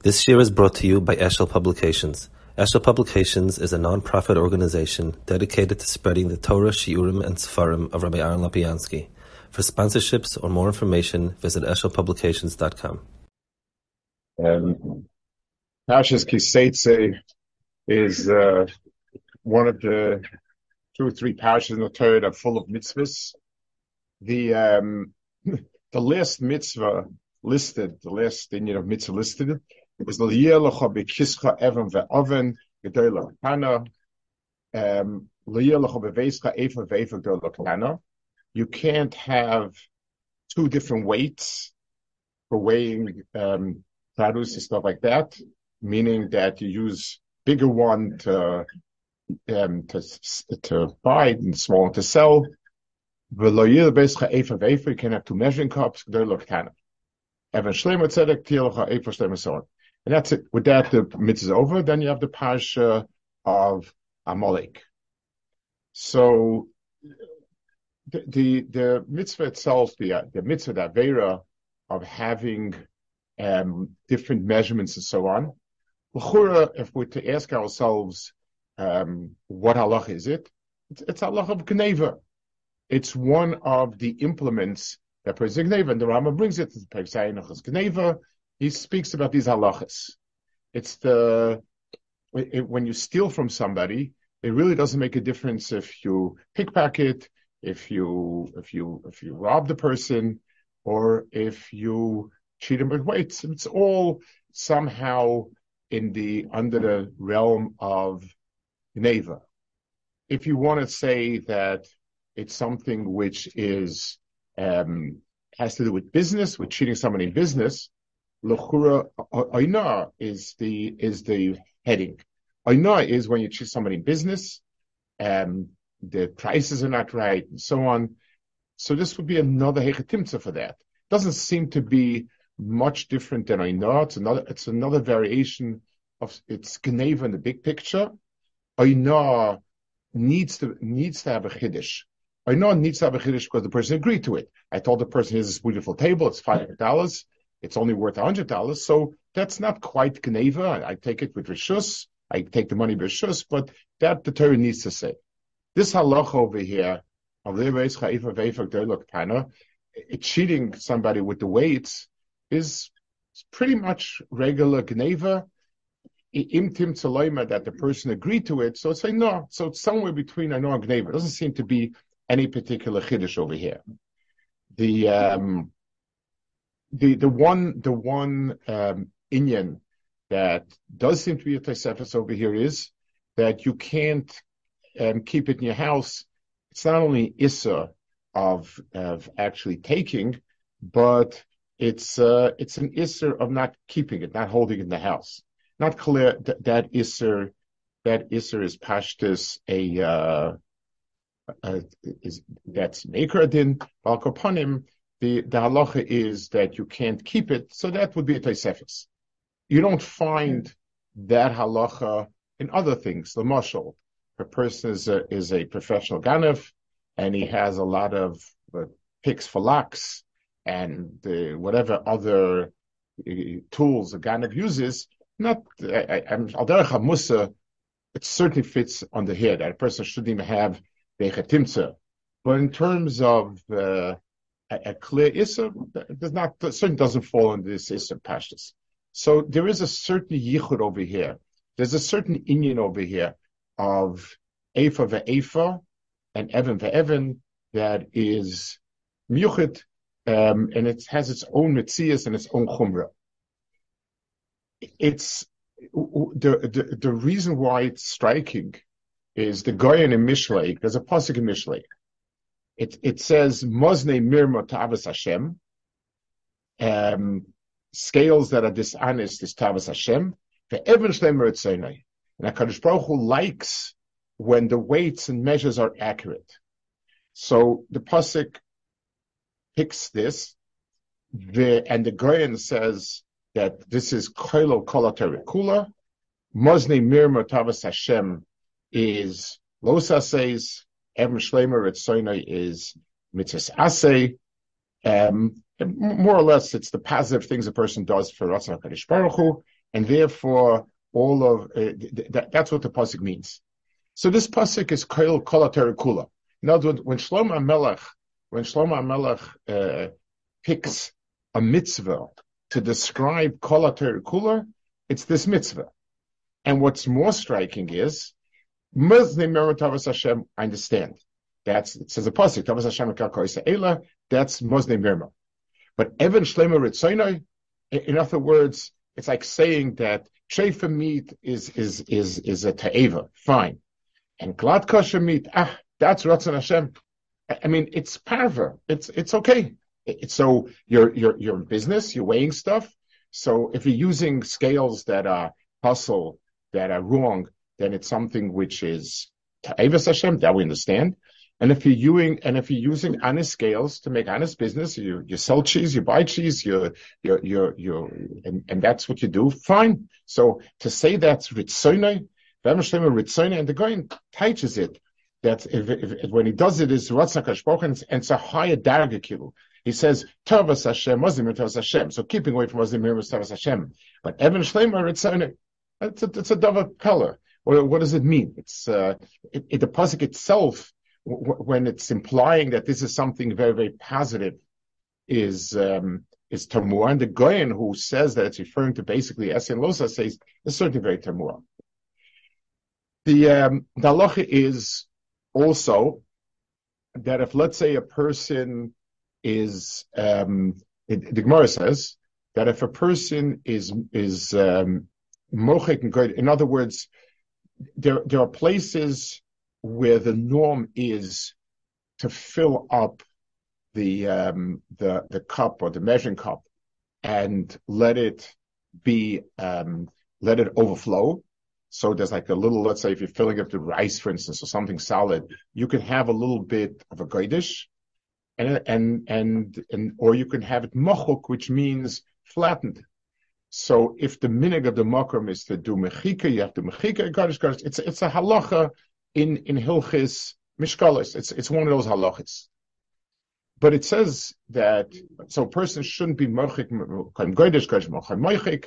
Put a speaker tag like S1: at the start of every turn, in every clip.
S1: This year is brought to you by Eshel Publications. Eshel Publications is a non-profit organization dedicated to spreading the Torah, Shiurim, and Sefarim of Rabbi Aaron Lapiansky. For sponsorships or more information, visit eshelpublications.com.
S2: Um, Pashas Kiseitse is uh, one of the two or three pashas in the Torah that are full of mitzvahs. The um, the last mitzvah listed, the last thing of mitzvah listed b'kischa even ve'oven kana. Um, efa ve'efa. You can't have two different weights for weighing um, produce and stuff like that, meaning that you use bigger one to um, to to buy and smaller to sell. You can have two measuring cups. Evan Tzedek. And that's it. With that, the mitzvah is over. Then you have the parsha of Amalek. So the, the, the mitzvah itself, the, the mitzvah, the Avera of having um, different measurements and so on. If we're to ask ourselves, um, what halach is it? It's, it's halach of Gneva. It's one of the implements that person Gneva, and the Rama brings it to the Gneva, he speaks about these halachas. It's the it, when you steal from somebody, it really doesn't make a difference if you pickpocket, if you if you if you rob the person, or if you cheat him with weights. It's all somehow in the under the realm of neva. If you want to say that it's something which is um, has to do with business, with cheating somebody in business, Lechura Oina is the is the heading. Oina is when you choose somebody in business, um, the prices are not right, and so on. So this would be another hechetimtza for that. Doesn't seem to be much different than Oina. It's another it's another variation of it's Geneva in the big picture. Oina needs to needs to have a chiddush. Oina needs to have a chiddush because the person agreed to it. I told the person, here's this beautiful table, it's five hundred dollars it's only worth a hundred dollars. So that's not quite Gneva. I take it with Rishus. I take the money with Rishus, but that the Torah needs to say. This halach over here, cheating somebody with the weights is pretty much regular Gneva. Imtim Tzaloima that the person agreed to it. So it's like, no. So it's somewhere between I know and Gneva. It doesn't seem to be any particular Chiddush over here. The, um, the the one the one um, Inyan that does seem to be a Tosefes over here is that you can't um, keep it in your house. It's not only Issa of of actually taking, but it's uh, it's an issa of not keeping it, not holding it in the house. Not clear that, that Isser that Isser is pashtus a uh, uh, is that's maker din balkoponim the, the halacha is that you can't keep it, so that would be a Tosefes. You don't find that halacha in other things. The marshal, a person is a, is a professional ganef, and he has a lot of uh, picks for locks and uh, whatever other uh, tools a ganef uses. Not, al musa. It certainly fits under here that a person shouldn't even have bechetimtza. But in terms of uh, a, a clear Issa does not, certainly doesn't fall under this Issa Pashtas. So there is a certain yichud over here. There's a certain Indian over here of Efa ve'Efa and Evan ve'Evan that is Muchit, um, and it has its own Metzias and its own Chumrah. It's, the, the, the reason why it's striking is the Goyen in Mishlei, there's a Pasuk in Mishlei, it, it says Mosne Mirma Tavas Hashem, um, scales that are dishonest is Tavas Hashem. And HaKadosh Baruch Hu likes when the weights and measures are accurate. So the Pasuk picks this, the, and the Goyen says that this is Koilo Kolateri Kula, Mosne Mirma Tavas Hashem is Losa says Evan Shlemer Ritzoinai is mitzvah asay. Um, more or less, it's the positive things a person does for Ratzon HaKadosh Baruch Hu, and therefore all of uh, th- th- that's what the pasuk means. So this pasuk is kol kol kula. In other words, when Shlomo Melech, when Shlomo Melech uh, picks a mitzvah to describe kol kula, it's this mitzvah. And what's more striking is, Hashem, I understand. That's, it says a pasuk, Tavas Hashem Ela, that's Mosne Mirma. But Evan Shlomo Ritzoinoi, in other words, it's like saying that trefa meat is, is, is, is a ta'eva. Fine. And glad kosher meat, ah, that's Ratzon Hashem. I mean, it's parva. It's, it's okay. It, so you're, you're, you're in business, you're weighing stuff. So if you're using scales that are hustle, that are wrong, then it's something which is ta'evas Hashem, that we understand. And if you're using, and if you're using honest scales to make honest business, you, you sell cheese, you buy cheese, you, you, you, you, and, and that's what you do, fine. So to say that's ritzonai, ritzonai, and the guy teaches it, that if, if, if, when he does it, it is Ratzak and it's a higher darga. He says, Tavas Hashem, Muslim Tavas Hashem. So keeping away from Muslim Tavas Hashem. But Evan Shleimer, it's it's a, it's a dava color. What, what does it mean? It's, uh, it, it, the pasuk itself when it's implying that this is something very, very positive, is um, is tamur. And the Goyen who says that it's referring to basically Esin Losa says it's certainly very tamur. The um, the is also that if let's say a person is um, it, the Gemara says that if a person is is um, in other words, there there are places where the norm is to fill up the um, the the cup or the measuring cup and let it be um, let it overflow. So there's like a little, let's say if you're filling up the rice, for instance, or something solid, you can have a little bit of a goidish, and and and and or you can have it mochuk, which means flattened. So if the minig of the mokum is to do mechika, you have to mechika goidish It's it's a halacha in in Hilchis Mishkalis. It's it's one of those halachas. But it says that so a person shouldn't be mochik mochik.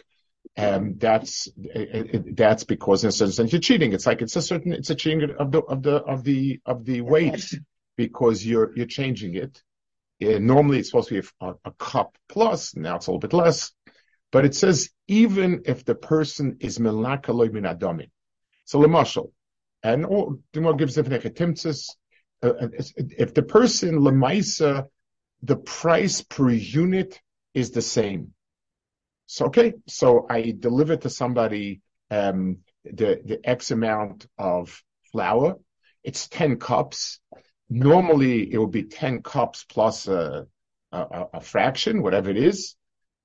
S2: Um, that's it, that's because in a certain sense you're cheating. It's like it's a certain it's a cheating of the of the of the of the weight because you're you're changing it. Uh, normally it's supposed to be a, a, cup plus. Now it's a little bit less. But it says even if the person is melakaloy min adamin. So lemashal, and all, Gemara gives. Uh, uh if the person lemaisa, the price per unit is the same. So okay, so I deliver to somebody um, the the X amount of flour. It's ten cups. Normally, it would be ten cups plus a, a, a fraction, whatever it is.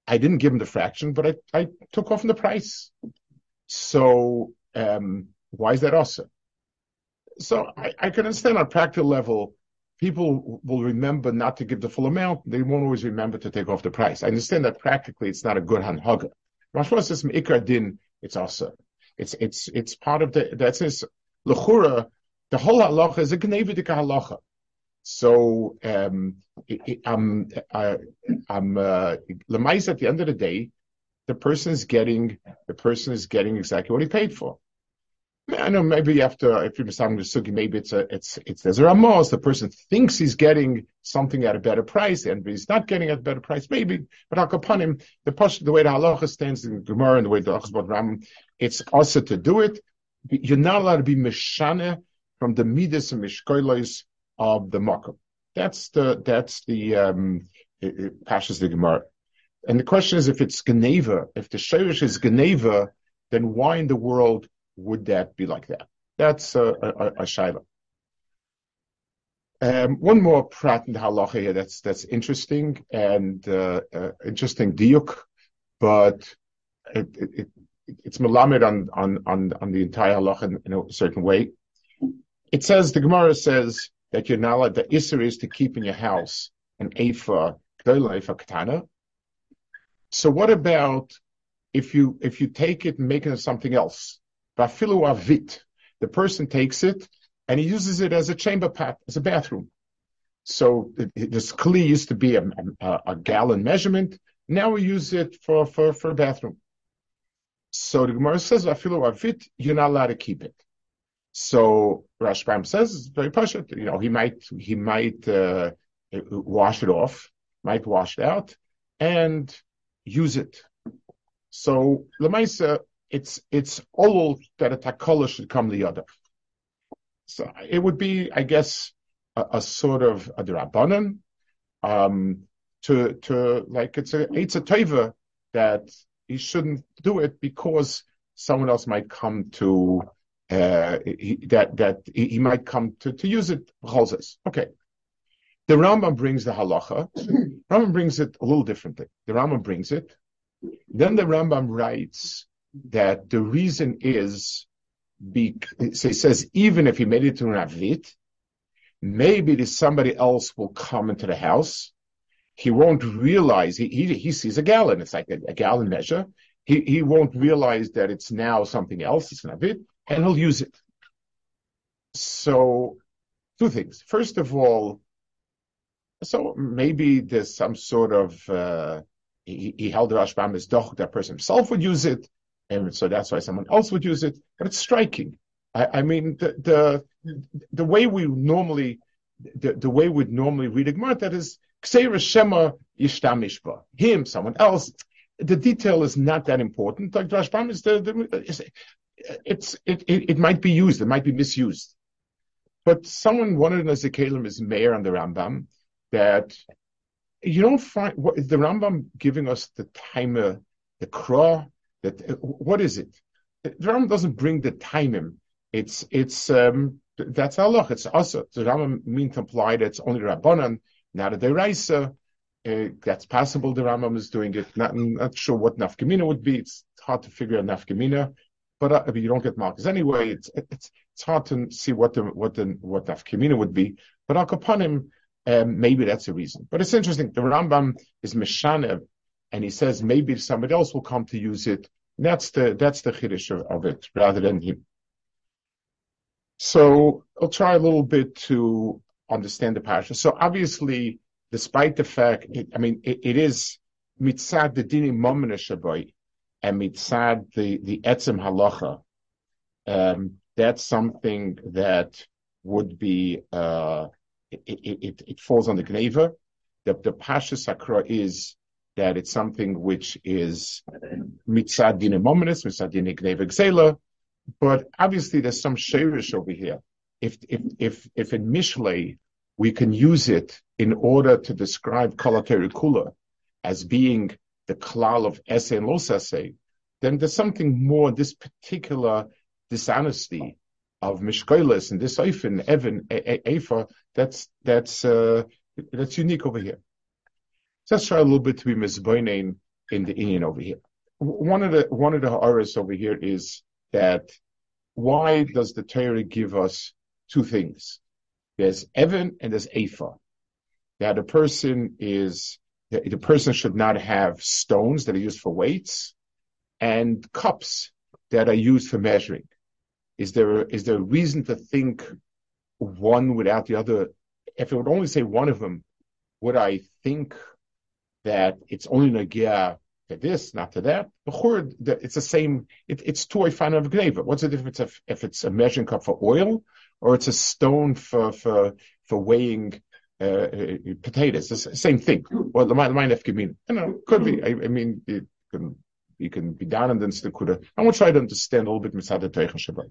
S2: I didn't give him the fraction, but I, I took off the price. So um, why is that also? So I, I, can understand on a practical level, people will remember not to give the full amount. They won't always remember to take off the price. I understand that practically it's not a good hanhaga. Rashba says ikar din, it's also. It's, it's, it's part of the, that says, lechura, the whole halacha is a gnevidika halacha. So, um, I'm, I'm, uh, lemais at the end of the day, the person is getting, the person is getting exactly what he paid for. I know maybe after if you're starting with sugi, maybe it's a it's it's there's a ramos. The person thinks he's getting something at a better price, and he's not getting at a better price. Maybe, but upon him the push the way the halacha stands in Gemara and the way the Achzbot Ram, it's also to do it. You're not allowed to be mishane from the midas and mishkoilos of the makkah. That's the that's the um the Gemara. And the question is if it's Geneva, if the Shirish is Geneva, then why in the world would that be like that? That's a, a, a. Um, one more prat in the halacha here that's that's interesting and uh, uh, interesting diuk, but it, it, it, it's melamed on on on on the entire halacha in, in, a certain way. It says the Gemara says that you're not allowed. The isser is to keep in your house an ephah, ephah katana. So what about if you if you take it and make it something else? Vafilu avit. The person takes it and he uses it as a chamber pot, as a bathroom. So this kli used to be a, a, a, gallon measurement. Now we use it for, for, for a bathroom. So the Gemara says, "Afilu avit," you're not allowed to keep it. So Rashbam says it's very pashut. You know, he might he might uh, wash it off, might wash it out, and use it. So Lemaisa, it's it's all that a takola should come the other. So it would be, I guess, a, a sort of a drabanan, um, to to like it's a it's a teva that he shouldn't do it because someone else might come to uh, he, that that he, might come to, to use it. Okay. The Rambam brings the halacha. Rambam brings it a little differently. The Rambam brings it. Then the Rambam writes that the reason is, be, so he says, even if he made it to an avit, maybe somebody else will come into the house. He won't realize, he, he, he sees a gallon. It's like a, a gallon measure. He, he won't realize that it's now something else. It's an avit and he'll use it. So, two things. First of all, so maybe there's some sort of uh, he, he, held the Rashbam as doch that person himself would use it, and so that's why someone else would use it. But it's striking. I, I mean, the, the the way we normally the, the way we'd normally read a Gemara that is Ksera Shema Yishtamishba. Him, someone else. The detail is not that important. Like Rashbam is the, the it's it, it, it might be used, it might be misused. But someone wanted an Zekalim is mayor on the Rambam that you don't find what is the Rambam giving us the timer, the craw, that what is it? The Rambam doesn't bring the timing. It's it's um that's Allah. It's also the Rambam means imply that it's only Rabbanan, not a deraisa. Uh, that's possible. The Rambam is doing it. Not not sure what nafkamina would be. It's hard to figure out nafkamina but uh, you don't get markers anyway. It's it's it's hard to see what the what the what nafkamina would be. But al kapanim, um, maybe that's the reason. But it's interesting. The Rambam is meshanev, and he says maybe somebody else will come to use it. That's the that's the chiddush of, of, it rather than him. So I'll try a little bit to understand the parasha. So obviously, despite the fact, it, I mean, it, it is mitzad the dini momina shabai and mitzad the the etzem halacha, um, that's something that would be uh, it, it, it, falls on the gneva. The the pasha sakra is that it's something which is mitzad din mominus, mitzad din gneva gzela, but obviously there's some shirish over here. If if if if in Mishlei we can use it in order to describe kalateri kula as being the klal of essay and los essay, then there's something more, this particular dishonesty of Mishkoilis and this Eifin, Evan, Efa, that's, that's, uh, that's unique over here. So let's try a little bit to be Mizboinain in the Indian over here. One of the, one of the horrors over here is that why does the Torah give us two things? There's Evan and there's Efa. That a person is the person should not have stones that are used for weights and cups that are used for measuring. Is there is there a reason to think one without the other? If I would only say one of them, would I think that it's only nagia to this, not to that? It's the same. It, it's two fan of gneva. What's the difference if, if it's a measuring cup for oil or it's a stone for for for weighing uh, uh, potatoes. It's the same thing. Well, the mind nefkamin. You know, could be. I, I mean, it can, you can be down and then stikura. I want to try to understand a little bit Mitzad Teicha Shabbat.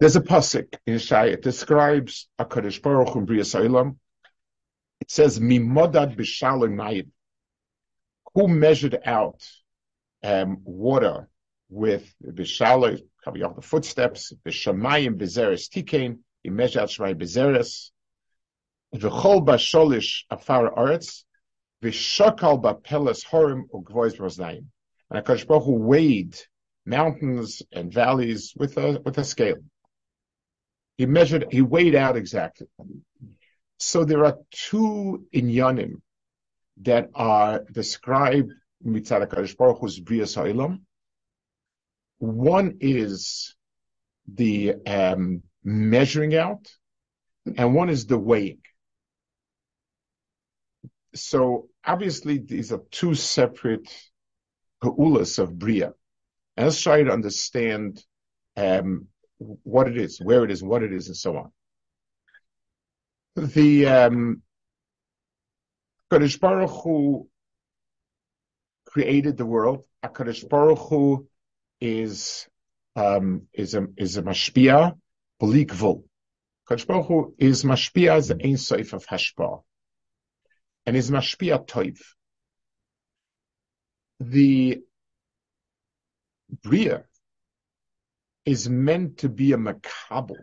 S2: There's a pasuk in Shai. It describes a Kadosh Baruch in Bria. It says Mimodad b'shalom mayim. Who measured out um, water with b'shalom, covering off the footsteps, b'shamayim b'zeres tikein. He measured out Shemayim b'zeres v'chol b'sholish afar aretz, v'shakal b'peles horim ugvois brosnayim. And Hakadosh Baruch Hu weighed mountains and valleys with a with a scale. He measured, he weighed out exactly. So there are two inyanim that are described mitzad Hakadosh Baruch Hu's bria sa'ilam. One is the um, measuring out, and one is the weighing so obviously these are two separate pa'ulas of Bria. And let's try to understand um, what it is, where it is, what it is, and so on. The um, Kadosh Baruch Hu created the world. Hakadosh Baruch Hu is um, is a is a mashpia belikvul. Kadosh Baruch Hu is mashpia as the ein soif of hashpa, and is mashpia toiv. The bria is meant to be a makabel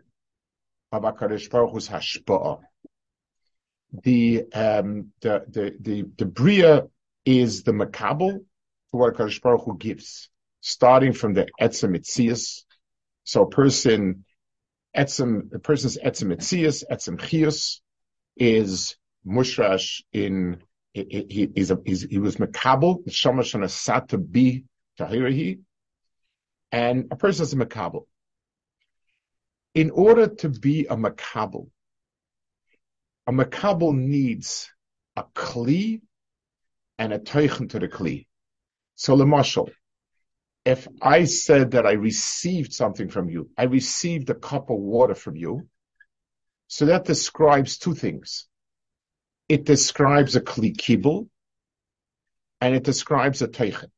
S2: of Hakadosh Baruch Hu's hashpa. The um the the the the bria is the makabel to what Hakadosh Baruch Hu gives starting from the etzem itzias. So a person, etzem, a person's etzem itzias, etzem chius, is mushrash in, he, he, he's a, he's, he was makabel, shamash on a sat to be tahirahi, and a person is a makabel. In order to be a makabel, a makabel needs a kli and a teichen to the kli. So, the marshal, if I said that I received something from you, I received a cup of water from you, so that describes two things. It describes a kli kibble, and it describes a teichen.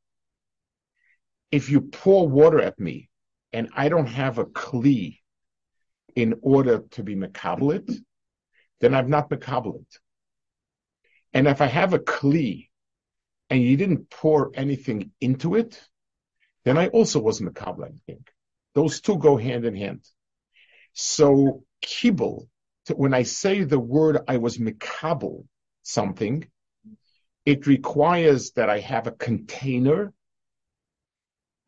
S2: If you pour water at me, and I don't have a kli in order to be makabelit, then I'm not makabelit. And if I have a kli, and you didn't pour anything into it, then I also was Makabla, I think. Those two go hand in hand. So, kibble, when I say the word I was Makabel something, it requires that I have a container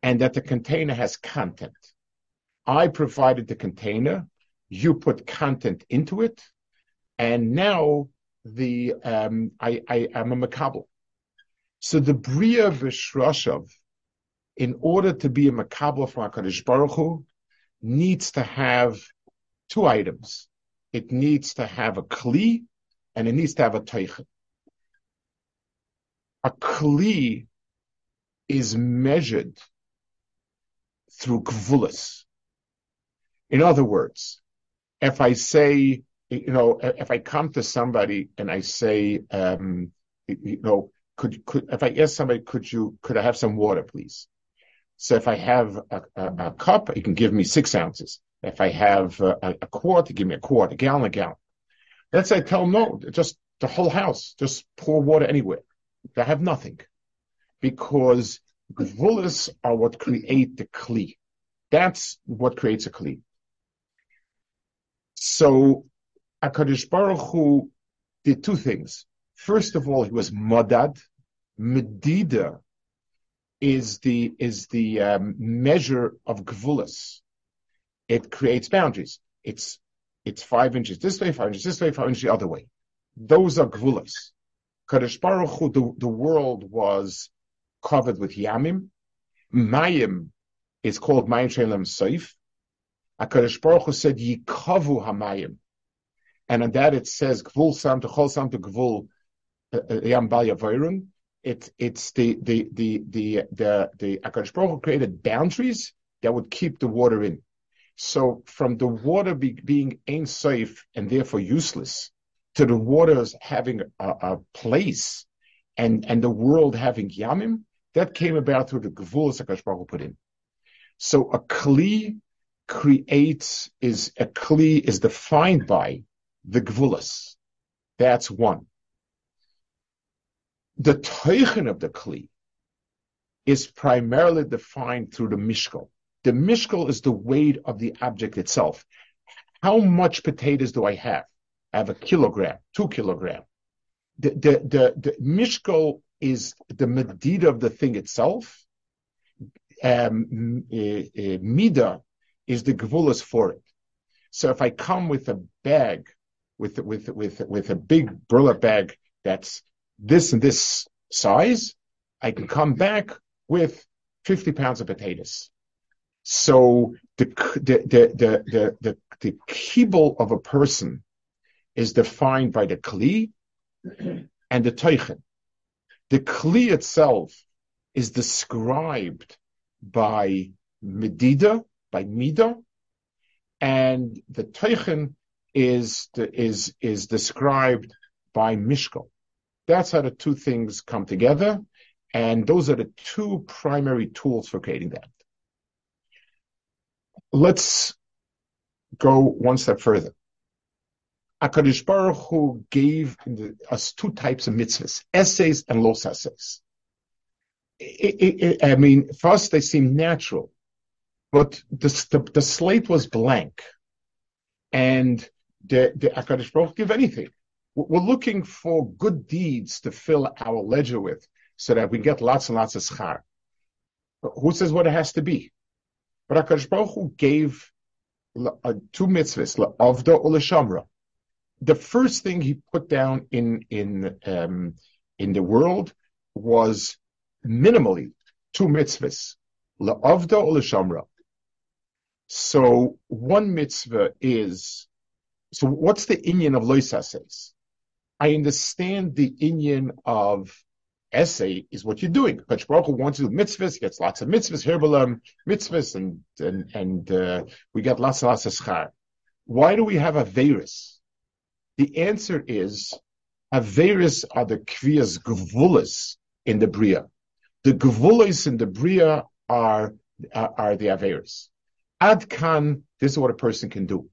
S2: and that the container has content. I provided the container, you put content into it, and now the um, I, I am a makabel. So the bria v'shrashav in order to be a makabla from HaKadosh Baruch Hu, needs to have two items. It needs to have a kli and it needs to have a teichet. A kli is measured through kvulis. In other words, if I say, you know, if I come to somebody and I say, um, you know, could, could, if I ask somebody, could you, could I have some water, please? So if I have a, a, a cup, you can give me six ounces. If I have a, a quart, give me a quart, a gallon, a gallon. Let's say tell them no, just the whole house, just pour water anywhere. They have nothing. Because gvulas are what create the kli. That's what creates a kli. So HaKadosh Baruch Hu did two things. First of all, he was madad. Medida is the is the um, measure of gvulas. It creates boundaries. It's it's five inches this way, five inches this way, five inches the other way. Those are gvulas. Kadosh Baruch Hu, the, the world was covered with yamim. Mayim is called Mayim Shalem Seif. Kadosh Baruch Hu said Yikavu Hamayim. And on that it says Gvul Sam to Chol Sam to Gvul uh, uh, Yam Bal Yavirun it's it's the the the the the the Akadosh Baruch created boundaries that would keep the water in. So from the water be, being unsafe and therefore useless to the waters having a, a, place and and the world having yamim, that came about through the gevulas Akadosh Baruch put in. So a kli creates is a kli is defined by the gevulas. That's one the teichen of the kli is primarily defined through the mishkal. The mishkal is the weight of the object itself. How much potatoes do I have? I have a kilogram, two kilogram. The, the, the, the mishkal is the medida of the thing itself. Um, uh, uh, mida is the gvulas for it. So if I come with a bag, with with with with a big burlap bag that's this and this size, I can come back with 50 pounds of potatoes. So the, the, the, the, the, the, kibble of a person is defined by the kli and the teichen. The kli itself is described by medida, by mida, and the teichen is is is described by mishkal. That's how the two things come together, and those are the two primary tools for creating that. Let's go one step further. Akadosh Baruch Hu gave us two types of mitzvahs: essays and los essays. I mean, for us they seem natural, but the, the, the slate was blank, and the, the Akadosh Baruch Hu give anything. We're looking for good deeds to fill our ledger with, so that we get lots and lots of schar. Who says what it has to be? But Akadosh Baruch Hu gave uh, two mitzvahs, la'avda or l'shamra the first thing he put down in in um, in the world was minimally two mitzvahs, la'avda or l'shamra. So one mitzvah is, so what's the inyan of loisa says? I understand the inyan of essay is what you're doing. But Baruch wants to do mitzvahs, he gets lots of mitzvahs, herbalam mitzvahs, and and and uh, we get lots and lots of schar. Why do we have a virus? The answer is Averis are the Kriyas Gvulis in the Bria. The Gvulis in the Bria are, are, are the Averis. Adkan, this is what a person can do.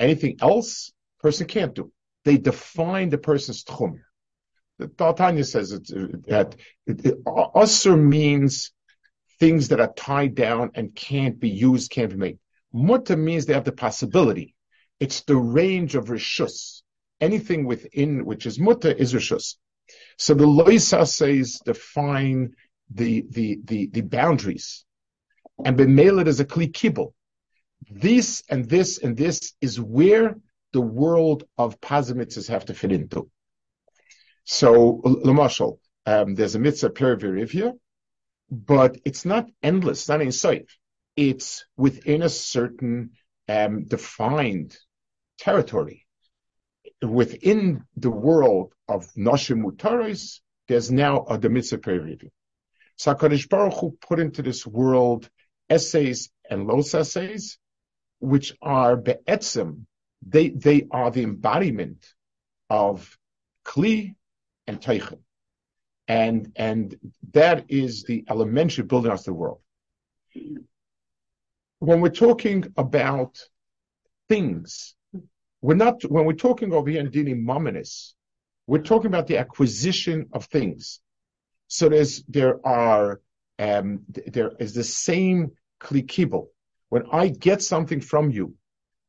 S2: Anything else, person can't do. They define the person's tchum. Tanya says that usr means things that are tied down and can't be used, can't be made. Mutta means they have the possibility. It's the range of rishus anything within which is mutter is rishus. So the loisa says define the the the, the boundaries, and b'meilet is a kli kibble. This and this and this is where the world of pazimitzes have to fit into. So, Lamashal, um, there's a mitzvah perivirivia, but it's not endless, it's not inside. It's within a certain um, defined territory within the world of Nashim Mutaris, there's now a the mitzvah review. So HaKadosh Baruch Hu put into this world essays and los essays, which are be'etzim, they, they are the embodiment of Kli and Teichen. And, and that is the elementary building of the world. When we're talking about things, we're not, when we're talking over here in we're talking about the acquisition of things. So there's, there are, um, there is the same kli. When I get something from you,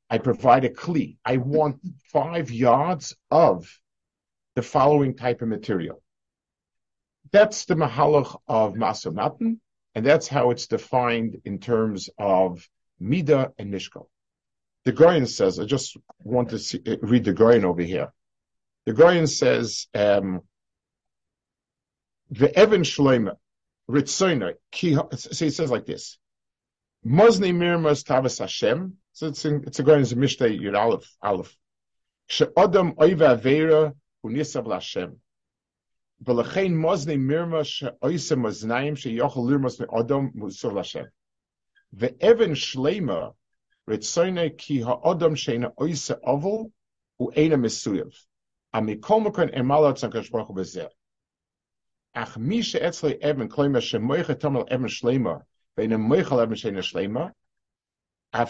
S2: I provide a kli. I want five yards of the following type of material. That's the mahalach of Masamatan, and that's how it's defined in terms of Mida and Mishkal. The Goyen says, I just want to see, read the Goyen over here. The Goyen says, um, the Evan Shloima, Ritzoina, so he says like this, Mozni Mirmas Tavas Hashem, so it's, in, it's a Goyen, it's a Mishteh Yud Aleph, Aleph. She'odam oiva aveira unisav l'Hashem. V'lechein mozne mirma she'oisem maznayim she'yochel lirmos me'odom musav l'Hashem. Ve'even shlema ritzone ki ha'odom she'ena oise oval u'ena mesuyev. Amikol mekon emala tzankash baruch b'zeh. Ach mi she'etzle even kloima she'moiche tomel even shlema ve'ena moichel even she'ena shlema. So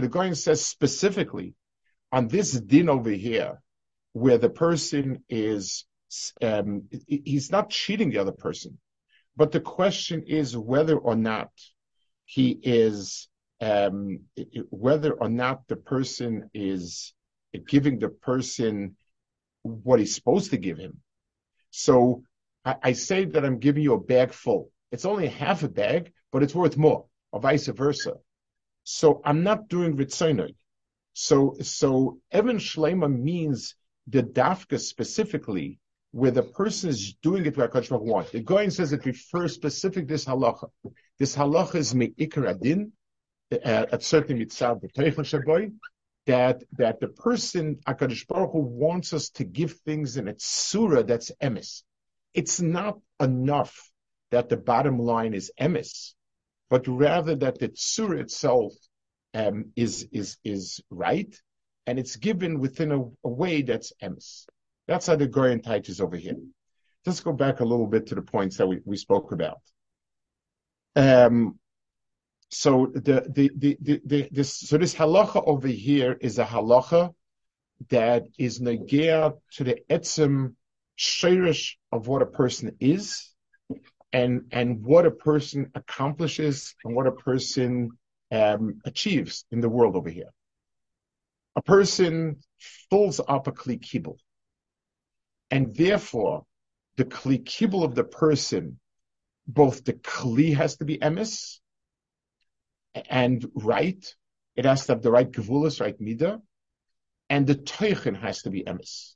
S2: the Goyen says specifically on this din over here, where the person is, um, he's not cheating the other person, but the question is whether or not he is um, whether or not the person is giving the person what he's supposed to give him. So I, I, say that I'm giving you a bag full. It's only half a bag, but it's worth more, or vice versa. So I'm not doing ritzonoi. So so Evan Shlema means the dafka specifically where the person is doing it where Hakadosh wants. The Goyen says it refers specific this halacha. This halacha is me'ikar adin, uh, at certainly mitzav b'teichel that that the person Hakadosh Baruch Hu wants us to give things in a surah that's emes. It's not enough that the bottom line is emes, but rather that the tzur itself um, is is is right, and it's given within a, a way that's emes. That's how the Goyen is over here. Let's go back a little bit to the points that we, we spoke about. Um, so the, the, the, the, the this, so this halacha over here is a halacha that is negea to the etzim shirish of what a person is and, and what a person accomplishes and what a person um, achieves in the world over here. A person fills up a kli kibble. And therefore, the kli kibble of the person, both the kli has to be emis and right. It has to have the right gevulus, right midah, and the teichen has to be emes.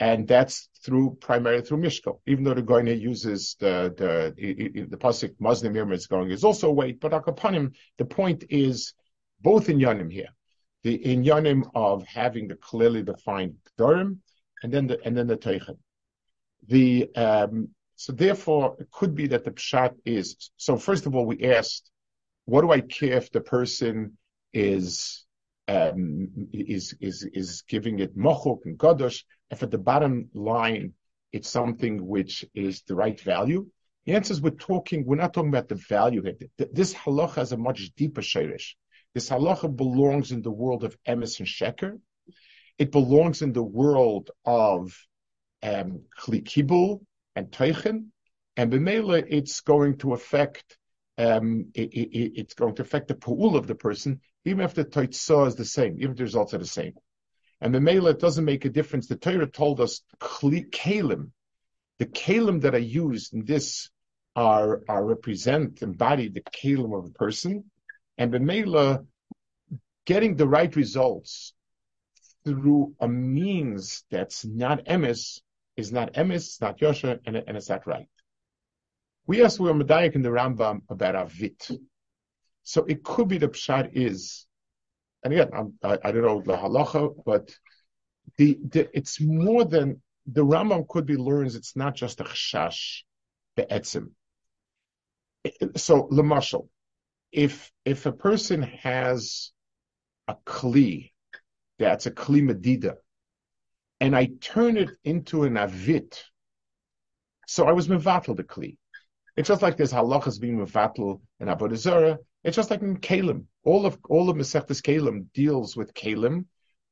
S2: And that's through primarily through Mishko. Even though the Goyne uses the the the, pasuk Muslim is going is also a weight, but Akapanim, the point is both in Yanim here. The in Yanim of having the clearly defined Kedorim and then the and then the Teichen. The um, so therefore it could be that the pshat is so first of all we asked what do I care if the person is um, is is is giving it mochuk and gadosh? If at the bottom line it's something which is the right value, the answer is we're talking. We're not talking about the value here. This halacha has a much deeper shirish. This halacha belongs in the world of emes and sheker. It belongs in the world of um, and teichen, and b'meila it's going to affect um, it, it, it's going to affect the pool of the person, even if the taitzah is the same, even if the results are the same. And the mela, doesn't make a difference. The Torah told us kalim, the kalim that are used in this are, are represent, embody the kalim of the person. And the mela, getting the right results through a means that's not emes is not emes, it's not yosha, and, and it's not right. We asked we were Medayik in the Rambam about Avit. So it could be the Pshat is, and again, I'm, I, I don't know the halacha, but the, the, it's more than, the Rambam could be learns it's not just a chashash, be'etzim. So, lemashal, if, if a person has a kli, that's a kli medida, and I turn it into an avit, so I was mevatel the kli. It's just like there's halachas being mevatel and avodah. It's just like in kalim. All of all of Masechtas Kalim deals with kalim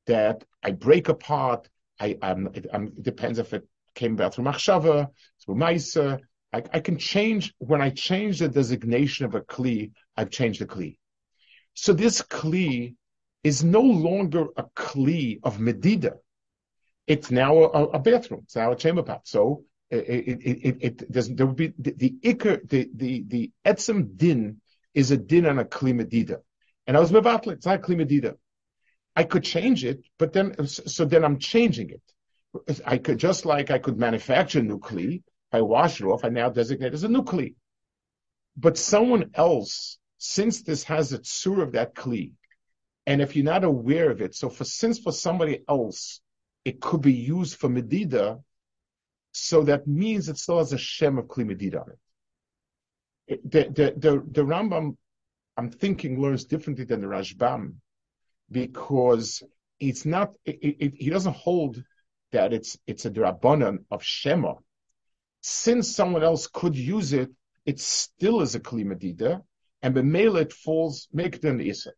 S2: that I break apart. I um, it, um, it depends if it came about through machshava, through ma'isa. I, I, can change when I change the designation of a kli. I've changed the kli. So this kli is no longer a kli of medida. It's now a, a bathroom. It's now a chamber pot. So it, it, it, doesn't, there would be the, the the, the, the etzem din is a din on a klimadida. And I was mevatl, it's not klimadida. I could change it, but then, so then I'm changing it. I could, just like I could manufacture kli, if I wash it off, I now designate as a kli. But someone else, since this has a tsur of that kli, and if you're not aware of it, so for, since for somebody else, it could be used for medida, so that means it still has a Shem of Kli on it. The, the, the, the Rambam, I'm thinking, learns differently than the Rashbam because it's not, it, it, he doesn't hold that it's, it's a drabanan of Shema. Since someone else could use it, it still is a Kli Medida, and B'mela it falls, make an Isa.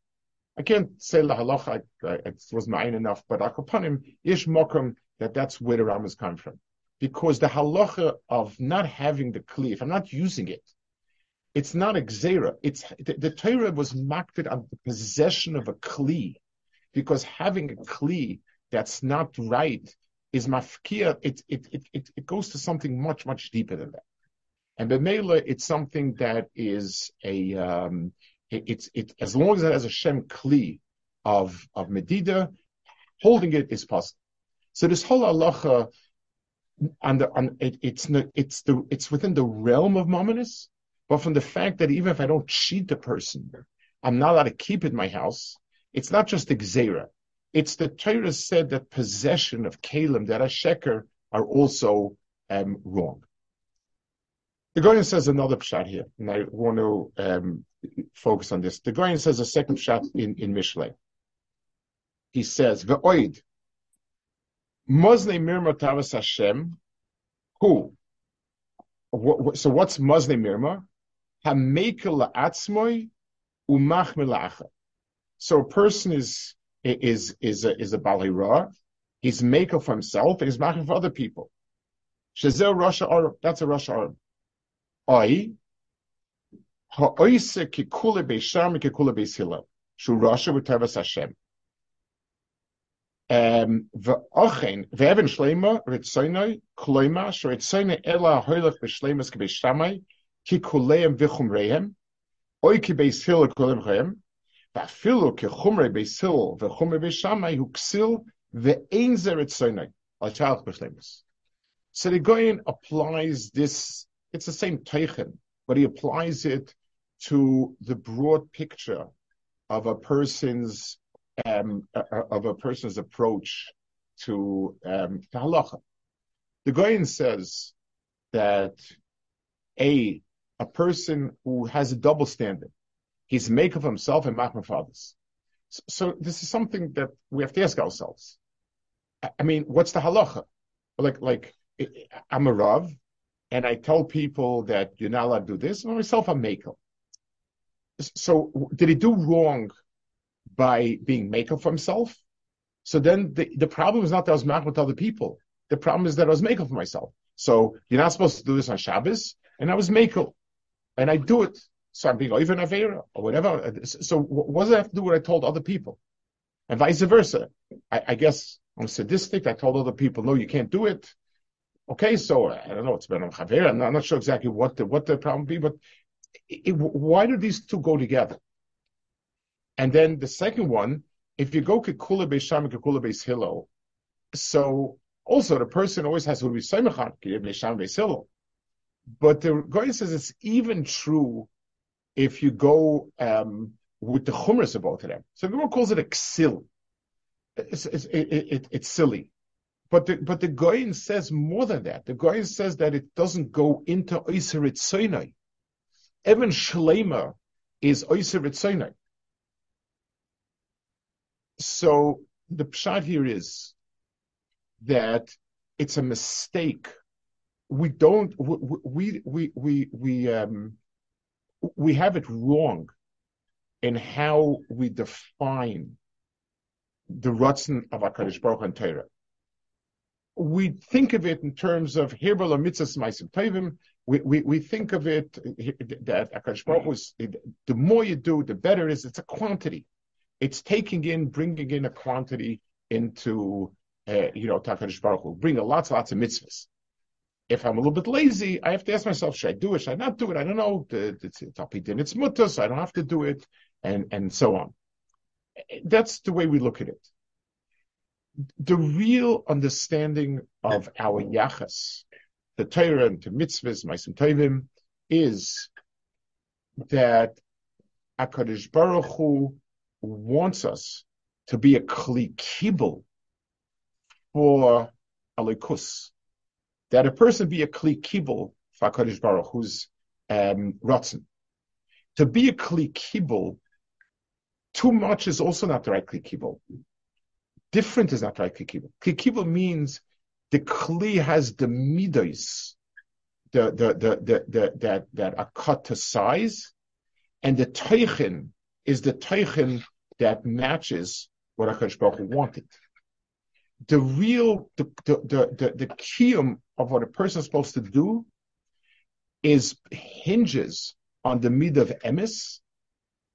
S2: I can't say la halacha, it was mine enough, but akopanim, ish mokum, that that's where the Ram is coming from because the halacha of not having the kli, if I'm not using it, it's not a xera. It's the, the Torah was marked on the possession of a kli, because having a kli that's not right is mafkia. It, it it it it goes to something much much deeper than that. And b'meila, it's something that is a um, it, it's it as long as it has a shem kli of of medida, holding it is possible. So this whole halacha and, and it, it's it's the it's within the realm of mominus, but from the fact that even if I don't cheat the person, I'm not allowed to keep it in my house. It's not just the gzera. It's the Torah said that possession of kalim that are sheker are also um, wrong. The Goyen says another pshat here, and I want to um, focus on this. The Goyen says a second pshat in, in Mishle. He says, Ve'oid, Mosne Mirma Tavas Hashem, who? So what's Mosne Mirma? Hamekel la'atzmoi umach. So a person is is is a, is a balira. He's maker for himself and he's making for other people. Shazel Rasha Arab. That's a Rasha Arab. Oi. Ha'oise kikule beisham kikule beishila. Shu Rasha v'tevas Hashem. Um, V'ochen v'evan shleima ritzoinoi kloima sh'ritzoinoi ela hoilach b'shleimas k'beishamai kikuleim vichumreim, oiki beis kuleim beis vichumre beis shamai hu ksil zeret soinai al child b'shlemus. So the Goyen applies this. It's the same teichen, but he applies it to the broad picture of a person's um, of a person's approach to um, halacha. The Goyen says that a a person who has a double standard, He's make of himself and machmer fathers. So, so this is something that we have to ask ourselves. I mean, what's the halacha? Like, like I'm a rav, and I tell people that you're not allowed to do this. And myself, I'm makel. So, did he do wrong by being makel for himself? So then the, the problem is not that I was mad with other people. The problem is that I was makel for myself. So you're not supposed to do this on Shabbos, and I was makel, and I do it so I'm being even Avera or whatever. So what does that have to do with what I told other people? And vice versa. I, I, guess I'm sadistic. I told other people, no, you can't do it. Okay, so I don't know. It's been Avera. I'm, I'm not sure exactly what the what the problem be, but it, it, why do these two go together? And then the second one, if you go kekula beisham kekula beis hillel, so also the person always has to be seimechan beisham beis hillel. But the guy says it's even true if you go um, with the chumras of both of them. So Gemara calls it a ksil. It's, it's, it, it, it's silly. But the, but the Goyin says more than that. The Goyin says that it doesn't go into Oiserit Soinai. Even Shlema is Oiserit Soinai. So the pshat here is that it's a mistake. We don't, we, we, we, we, um, we have it wrong in how we define the Ratzon of HaKadosh Baruch and Torah. We think of it in terms of Hirbal Mitzvahs Maisim Tovim. We, we, we think of it that HaKadosh Baruch was, the more you do, the better it is. It's a quantity. It's taking in, bringing in a quantity into, uh, you know, HaKadosh Baruch Hu, bring lots, lots of mitzvahs if I'm a little bit lazy, I have to ask myself, should I do it? Should I not do it? I don't know. It's, it's it's mutter, so I don't have to do it, and, and so on. That's the way we look at it. The real understanding of our yachas, the Torah and the mitzvahs, ma'asim tovim, is that Hakadosh Baruch Hu wants us to be a kli kibul for alikus that a person be a kli kibul for HaKadosh Baruch who's um, rotzen. To be a kli kibul, too much is also not the right kli kibul. Different is not the right kli kibul. Kli kibul means the kli has the midos, the, the, the, the, the, that, that are cut to size, and the teichin is the teichin that matches what HaKadosh Baruch Hu wanted the real the the the the, kiyum of what a person is supposed to do is hinges on the mid of emis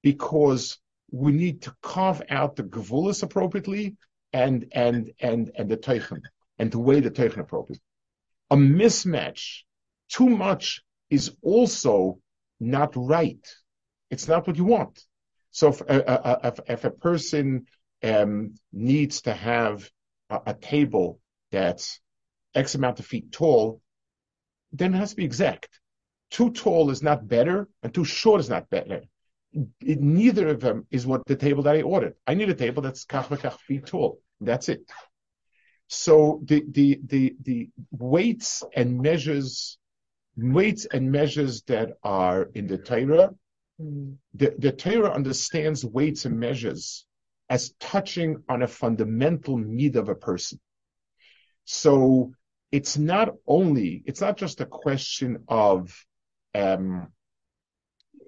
S2: because we need to carve out the gavulas appropriately and and and and the teichen and to weigh the teichen appropriately. A mismatch, too much, is also not right. It's not what you want. So if, if, if a person um, needs to have a, a table that's X amount of feet tall, then it has to be exact. Too tall is not better, and too short is not better. It, neither of them is what the table that I ordered. I need a table that's kach v'kach feet tall. That's it. So the, the, the, the weights and measures weights and measures that are in the Torah, hmm. the, the Torah understands weights and measures as touching on a fundamental need of a person. So it's not only, it's not just a question of um,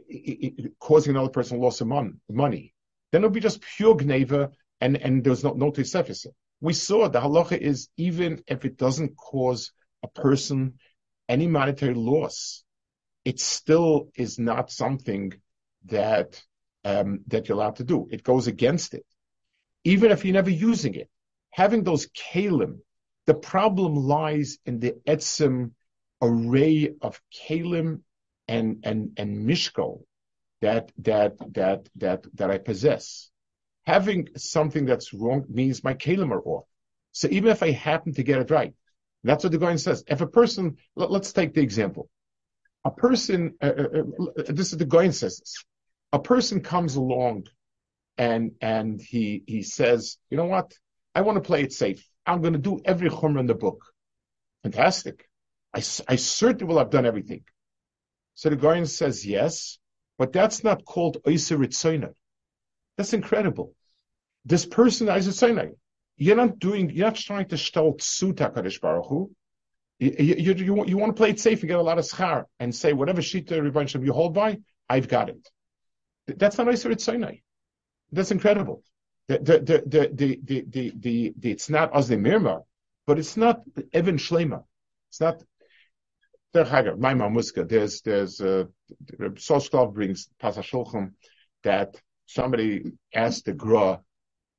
S2: it, it, causing another person loss of mon- money. Then it'll be just pure gneva and, and there's no, no tesefis. We saw the halacha is even if it doesn't cause a person any monetary loss, it still is not something that um, that you're allowed to do. It goes against it, even if you're never using it. Having those kalim, the problem lies in the etzim array of kalim and and and mishkol that that that that that I possess. Having something that's wrong means my kalim are off. So even if I happen to get it right, that's what the guy says. If a person, let, us take the example. A person, uh, uh, uh this is the guy says this. A person comes along and, and he, he says, you know what? I want to play it safe. I'm going to do every chumrah in the book. Fantastic. I, I certainly will have done everything. So the guy says, yes, but that's not called Oiser That's incredible. This person, Oiser you're not doing, you're not trying to stall Tsuta Kadosh Baruch Hu. You, you, you, you, want to play it safe and get a lot of schar and say, whatever shita you hold by, I've got it. That's not Isra Sinai. That's incredible. The, the, the, the, the, the, the, it's not Mosne Mirma, but it's not Evan Shlema. It's not, my Muska, there's, there's, uh, Soskov brings Pasashulchum that somebody asked the Gra,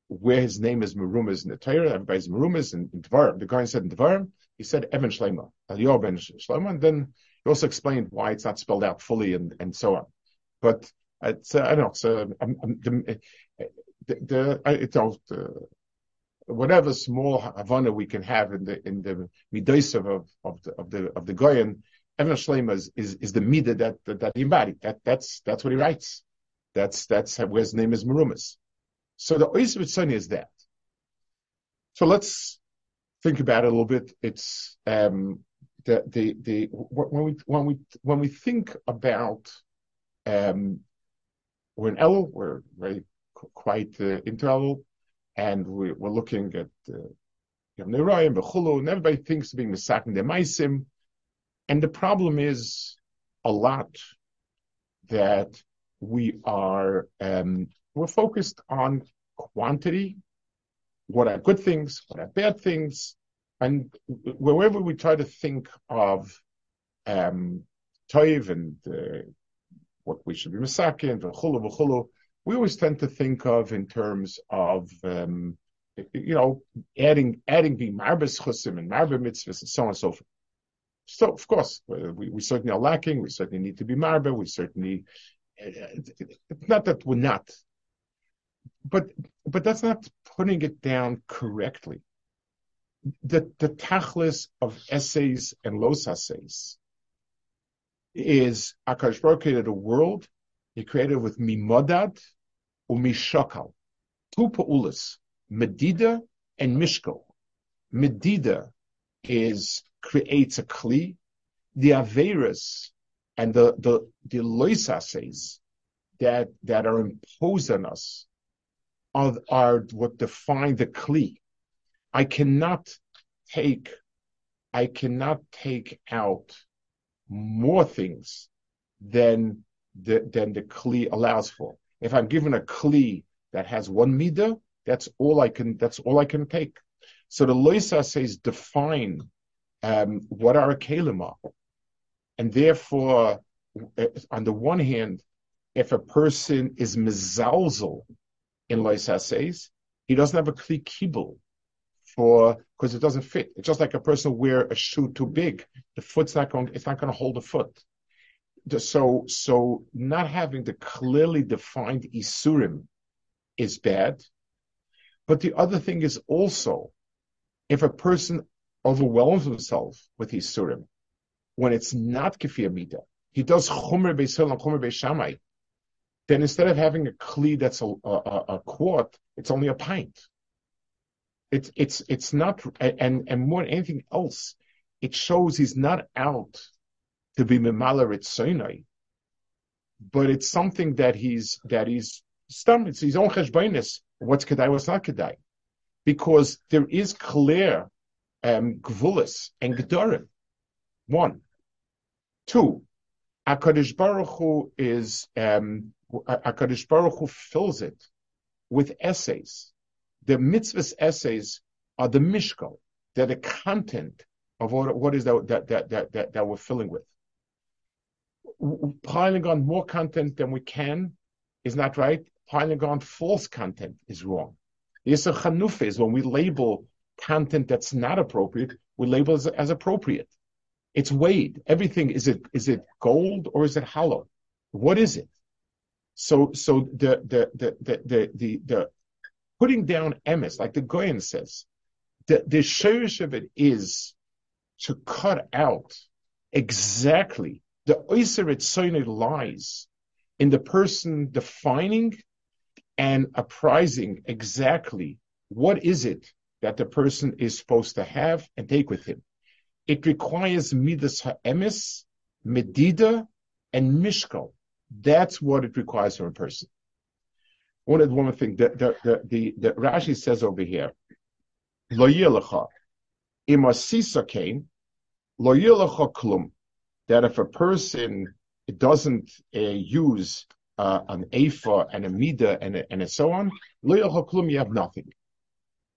S2: where his name is Merumas in the Torah, everybody's Merumas in, in Dvarim. The guy said in Dvarim, he said Evan Shlema, Eliyahu ben Shlema, and then he also explained why it's not spelled out fully and, and so on. But it's, uh, I don't know, it's, uh, the, the, it's, uh, whatever small havana we can have in the, in the midaisav of, of the, of the, of the Goyen, Evan Shlema is, is, is the midah that, that, that he embodied. That, that's, that's what he writes. That's, that's where his name is Merumas. So the Ois Ritzoni is that. So let's think about it a little bit. It's um, the the the when we when we when we think about um, we're in Elul, we're very quite uh, into Elul, and we, we're looking at uh, Nerayim, Bechulu, and everybody thinks of being Misakin de Maisim, and the problem is a lot that we are um, we're focused on quantity, what are good things, what are bad things, and wherever we try to think of um, toiv and uh, what we should be masakin, v'chulu v'chulu, we always tend to think of in terms of um, you know adding adding being marbes chusim and marbe mitzvahs and so on and so forth. So of course we, we certainly are lacking. We certainly need to be marbe. We certainly it's not that we're not, but but that's not putting it down correctly. The the tachlis of essays and los essays is Akash Baruch created a world. He created with mimodad umishakal, two paulas, medida and mishkal. Medida is creates a kli. The averas and the the the lois essays that that are imposed on us are, are what define the kli. I cannot take, I cannot take out more things than the, than the kli allows for. If I'm given a kli that has one midah, that's all I can, that's all I can take. So the loisa says define um, what our kalim are. And therefore, uh, on the one hand, if a person is mezalzel in Lois says he doesn't have a kli kibble for because it doesn't fit. It's just like a person wear a shoe too big. The foot's not going. It's not going to hold the foot. So so not having the clearly defined isurim is bad. But the other thing is also if a person overwhelms himself with isurim when it's not kefir mida, he does chumer beisel and chumer beishamai then instead of having a kli that's a, a, a quart, it's only a pint. It's it's it's not, and and more than anything else, it shows he's not out to be memala ritzonai, but it's something that he's that he's stum. It's his own cheshbainis. What's kedai? What's not kedai? Because there is clear um, gvulis and gedorim. One, two. Hakadosh Baruch Hu is um, Hakadosh Baruch Hu fills it with essays. The mitzvahs essays are the mishkal. They're the content of what, what is that, that, that, that, that, that we're filling with. Piling on more content than we can is not right. Piling on false content is wrong. Yisr Chanuf is when we label content that's not appropriate, we label as, as appropriate. It's weighed. Everything is it is it gold or is it hollow? What is it? So so the the the the the the, the putting down emes, like the Goyen says, the the shirish of it is to cut out exactly the Oiseret lies in the person defining and apprising exactly what is it that the person is supposed to have and take with him. It requires midas ha'emis, medida, and mishkal. That's what it requires from a person. One one more thing. The, the, the, the, Rashi says over here, lo yilacha, imasisa came, lo yilacha klum, that if a person doesn't uh, use uh, an afa and a mida and, and so on, lo yilacha klum, you have nothing.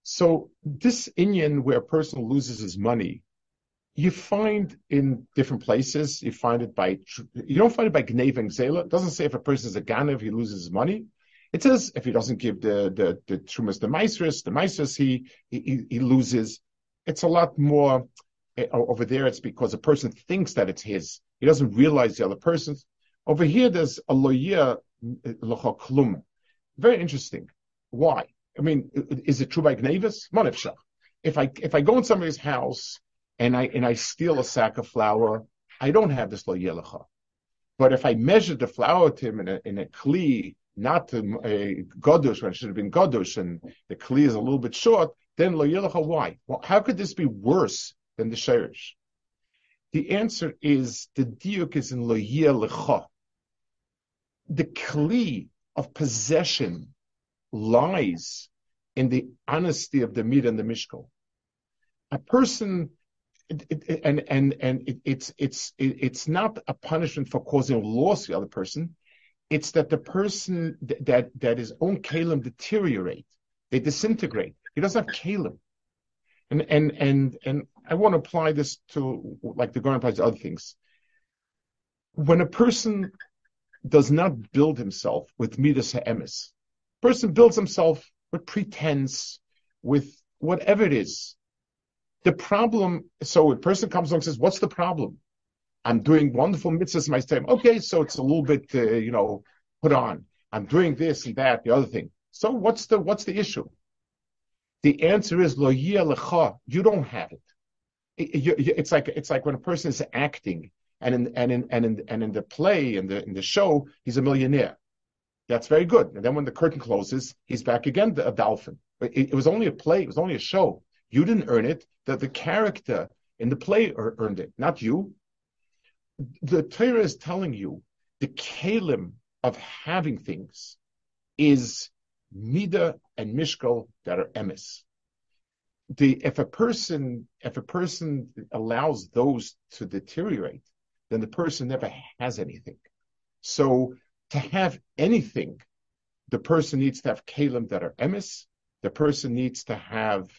S2: So this Indian where a person loses his money, you find in different places. You find it by you don't find it by Gnev and Zela. It doesn't say if a person is a Ganev, he loses his money. It says if he doesn't give the the the trumas the maestris, the maestris he, he he loses. It's a lot more uh, over there. It's because a person thinks that it's his. He doesn't realize the other person's. Over here, there's a loya klum. Very interesting. Why? I mean, is it true by Gnevis? Monifshach. If I if I go in somebody's house and I and I steal a sack of flour, I don't have this lo yelecha. But if I measure the flour to him in a in a kli, not to a uh, godush when it should have been godush, and the kli is a little bit short, then lo yelecha. Why? Well, how could this be worse than the sherish? The answer is the diuk is in lo yelecha. The kli of possession lies in the honesty of the mid and the mishkal. A person, it, it, and and and it, it's it's it's not a punishment for causing loss to the other person. It's that the person that that his own kalim deteriorate, they disintegrate. He doesn't have kalim, and and and and I want to apply this to like the Goyen applies other things. When a person does not build himself with midas ha'emes, Person builds himself with pretense, with whatever it is. The problem, so a person comes along and says, what's the problem? I'm doing wonderful mitzvahs my time. Okay, so it's a little bit, uh, you know, put on. I'm doing this and that, the other thing. So what's the, what's the issue? The answer is lo lecha. You don't have it. It's like, it's like when a person is acting and in, and in, and in, and in the play and the, in the show, he's a millionaire. That's very good. And then when the curtain closes, he's back again, a dolphin. It, was only a play. It was only a show. You didn't earn it. That the character in the play earned it, not you. The Torah is telling you the kalim of having things is mida and mishkal that are emes. The, if a person if a person allows those to deteriorate, then the person never has anything. So to have anything, the person needs to have kalim that are emes. The person needs to have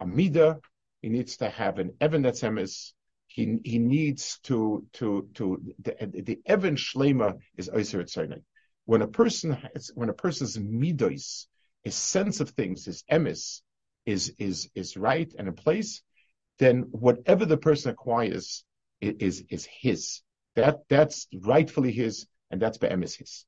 S2: amida. He needs to have an evan that's emes. He he needs to to to the, the evan shlema is oiser etzernei. When a person has, when a person's midos, his sense of things, his emis, is is is right and in place, then whatever the person acquires is is his. That that's rightfully his and that's be'emes his.